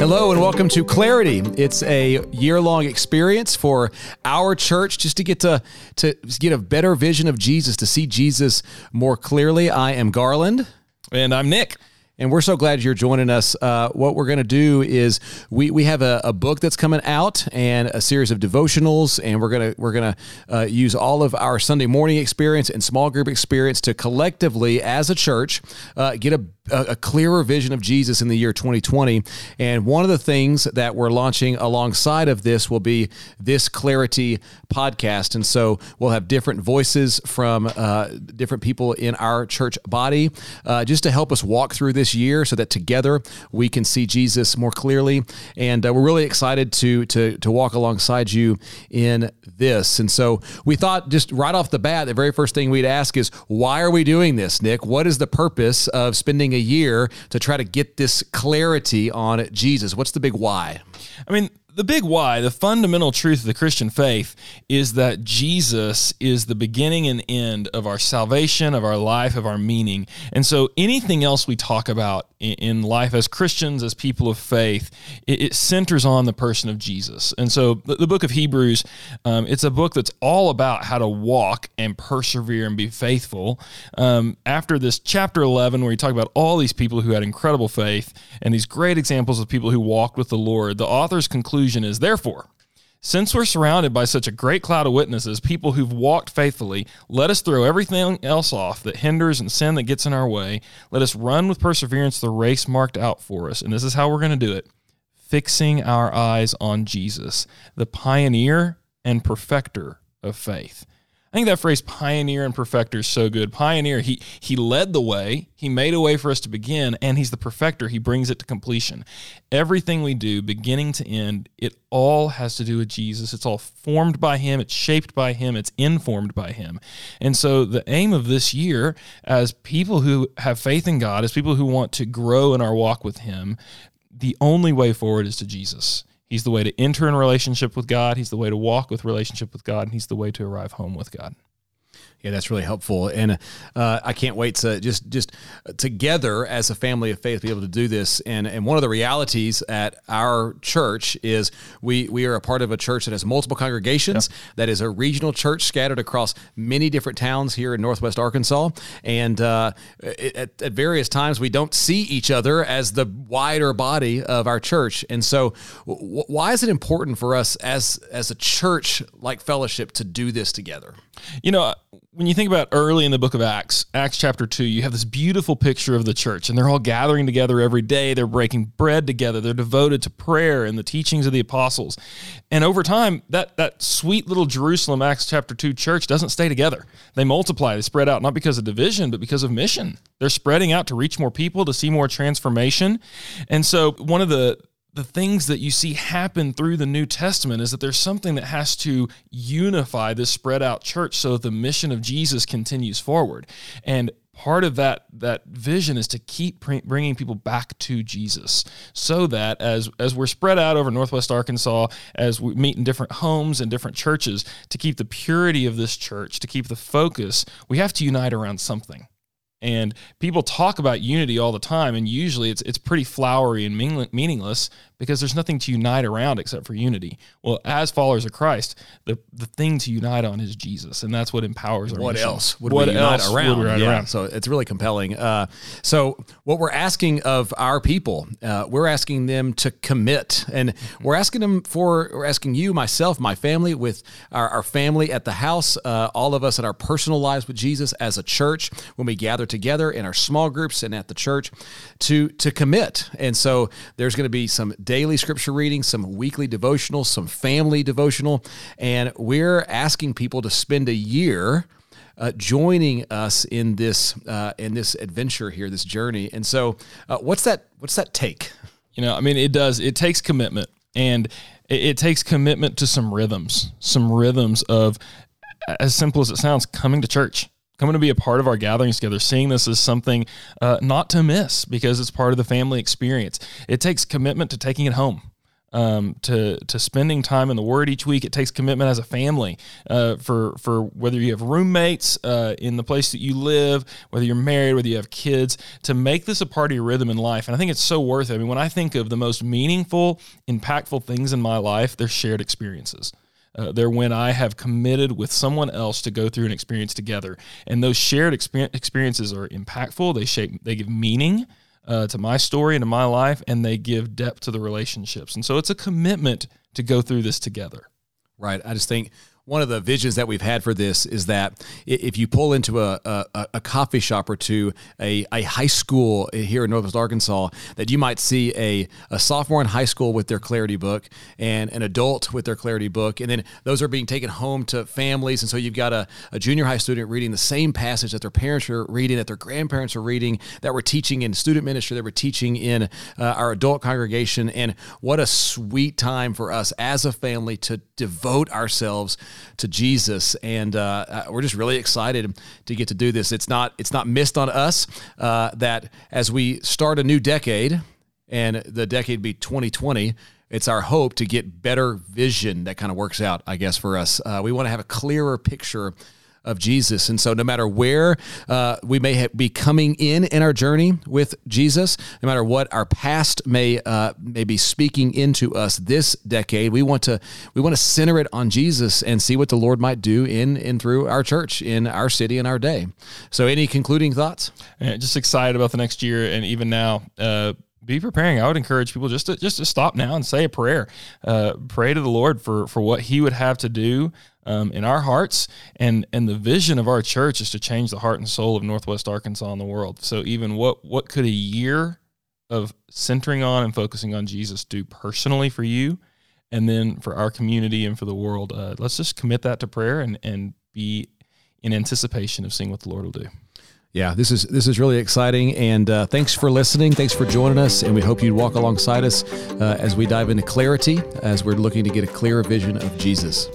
Hello and welcome to Clarity. It's a year-long experience for our church just to get to to get a better vision of Jesus, to see Jesus more clearly. I am Garland. And I'm Nick. And we're so glad you're joining us. Uh, what we're going to do is we, we have a, a, book that's coming out and a series of devotionals, and we're gonna we're gonna uh, use all of our Sunday morning experience and small group experience to collectively, as a church, uh, get a a, clearer vision of Jesus in the year 2020. And one of the things that we're launching alongside of this will be this Clarity podcast. And so we'll have different voices from uh, different people in our church body uh, just to help us walk through this year so that together we can see Jesus more clearly. And uh, we're really excited to, to, to walk alongside you in this. And so we thought just right off the bat, the very first thing we'd ask is, why are we doing this, Nick? What is the purpose of spending a year to try to get this clarity on Jesus? What's the big why? I mean, the big why, the fundamental truth of the Christian faith is that Jesus is the beginning and end of our salvation, of our life, of our meaning. And so anything else we talk about in life as Christians, as people of faith, it, centers on the person of Jesus. And so the, book of Hebrews, um, it's a book that's all about how to walk and persevere and be faithful. Um, after this chapter 11, where you talk about all these people who had incredible faith and these great examples of people who walked with the Lord, the author's conclusion is therefore, since we're surrounded by such a great cloud of witnesses, people who've walked faithfully, let us throw everything else off that hinders and sin that gets in our way. Let us run with perseverance the race marked out for us. And this is how we're going to do it fixing our eyes on Jesus, the pioneer and perfecter of faith. I think that phrase pioneer and perfecter is so good. Pioneer, he he led the way, he made a way for us to begin, and he's the perfecter. He brings it to completion. Everything we do, beginning to end, it all has to do with Jesus. It's all formed by him, it's shaped by him, it's informed by him. And so the aim of this year as people who have faith in God, as people who want to grow in our walk with him, the only way forward is to Jesus. He's the way to enter in relationship with God. He's the way to walk with relationship with God. And he's the way to arrive home with God. Yeah, that's really helpful, and uh, I can't wait to just just together as a family of faith be able to do this. And and one of the realities at our church is we we are a part of a church that has multiple congregations. Yeah. That is a regional church scattered across many different towns here in Northwest Arkansas, and uh, at, at various times we don't see each other as the wider body of our church. And so, w- why is it important for us as as a church like fellowship to do this together? You know when you think about early in the book of Acts, Acts chapter 2, you have this beautiful picture of the church, and they're all gathering together every day. They're breaking bread together. They're devoted to prayer and the teachings of the apostles. And over time, that, that sweet little Jerusalem, Acts chapter 2 church doesn't stay together. They multiply, they spread out, not because of division, but because of mission. They're spreading out to reach more people, to see more transformation. And so, one of the the things that you see happen through the New Testament is that there's something that has to unify this spread out church so that the mission of Jesus continues forward. And part of that that vision is to keep bringing people back to Jesus so that as as we're spread out over northwest Arkansas as we meet in different homes and different churches to keep the purity of this church to keep the focus we have to unite around something and people talk about unity all the time, and usually it's it's pretty flowery and meaningless because there's nothing to unite around except for unity. Well, as followers of Christ, the the thing to unite on is Jesus, and that's what empowers our What mission. else would what we unite around? We yeah. around? So it's really compelling. Uh, so what we're asking of our people, uh, we're asking them to commit, and we're asking them for we're asking you, myself, my family, with our, our family at the house, uh, all of us in our personal lives with Jesus as a church when we gather together in our small groups and at the church to to commit. And so there's going to be some daily scripture reading, some weekly devotional, some family devotional, and we're asking people to spend a year uh, joining us in this uh, in this adventure here, this journey. And so, uh, what's that? What's that take? You know, I mean, it does. It takes commitment, and it, it takes commitment to some rhythms, some rhythms of, as simple as it sounds, coming to church coming to be a part of our gatherings together, seeing this as something uh, not to miss because it's part of the family experience. It takes commitment to taking it home. um, to to spending time in the Word each week. It takes commitment as a family uh, for for whether you have roommates uh, in the place that you live, whether you're married, whether you have kids, to make this a part of your rhythm in life. And I think it's so worth it. I mean, when I think of the most meaningful, impactful things in my life, they're shared experiences. Uh, they're when I have committed with someone else to go through an experience together, and those shared experiences are impactful. They shape, they give meaning uh, to my story and to my life, and they give depth to the relationships. And so it's a commitment to go through this together. Right. I just think one of the visions that we've had for this is that if you pull into a, a, a, coffee shop or two, a, a high school here in Northwest Arkansas, that you might see a, a sophomore in high school with their clarity book and an adult with their clarity book. And then those are being taken home to families. And so you've got a, a junior high student reading the same passage that their parents are reading, that their grandparents are reading, that we're teaching in student ministry, that we're teaching in uh, our adult congregation. And what a sweet time for us as a family to devote ourselves to Jesus, and uh, uh, we're just really excited to get to do this. It's not it's not missed on us uh, that as we start a new decade, and the decade be 2020 it's our hope to get better vision that kind of works out, I guess, for us. Uh, we want to have a clearer picture of Jesus. And so, no matter where uh, we may ha- be coming in in our journey with Jesus, no matter what our past may uh, may be speaking into us this decade, we want to we want to center it on Jesus and see what the Lord might do in and through our church, in our city, in our day. So, any concluding thoughts? Yeah, just excited about the next year, and even now. Uh, be preparing. I would encourage people just to just to stop now and say a prayer. Uh, pray to the Lord for for what He would have to do um, in our hearts. And and the vision of our church is to change the heart and soul of Northwest Arkansas and the world. So even what what could a year of centering on and focusing on Jesus do personally for you, and then for our community and for the world? Uh, let's just commit that to prayer and and be in anticipation of seeing what the Lord will do. Yeah, this is this is really exciting, and uh, thanks for listening. Thanks for joining us, and we hope you'd walk alongside us uh, as we dive into clarity, as we're looking to get a clearer vision of Jesus.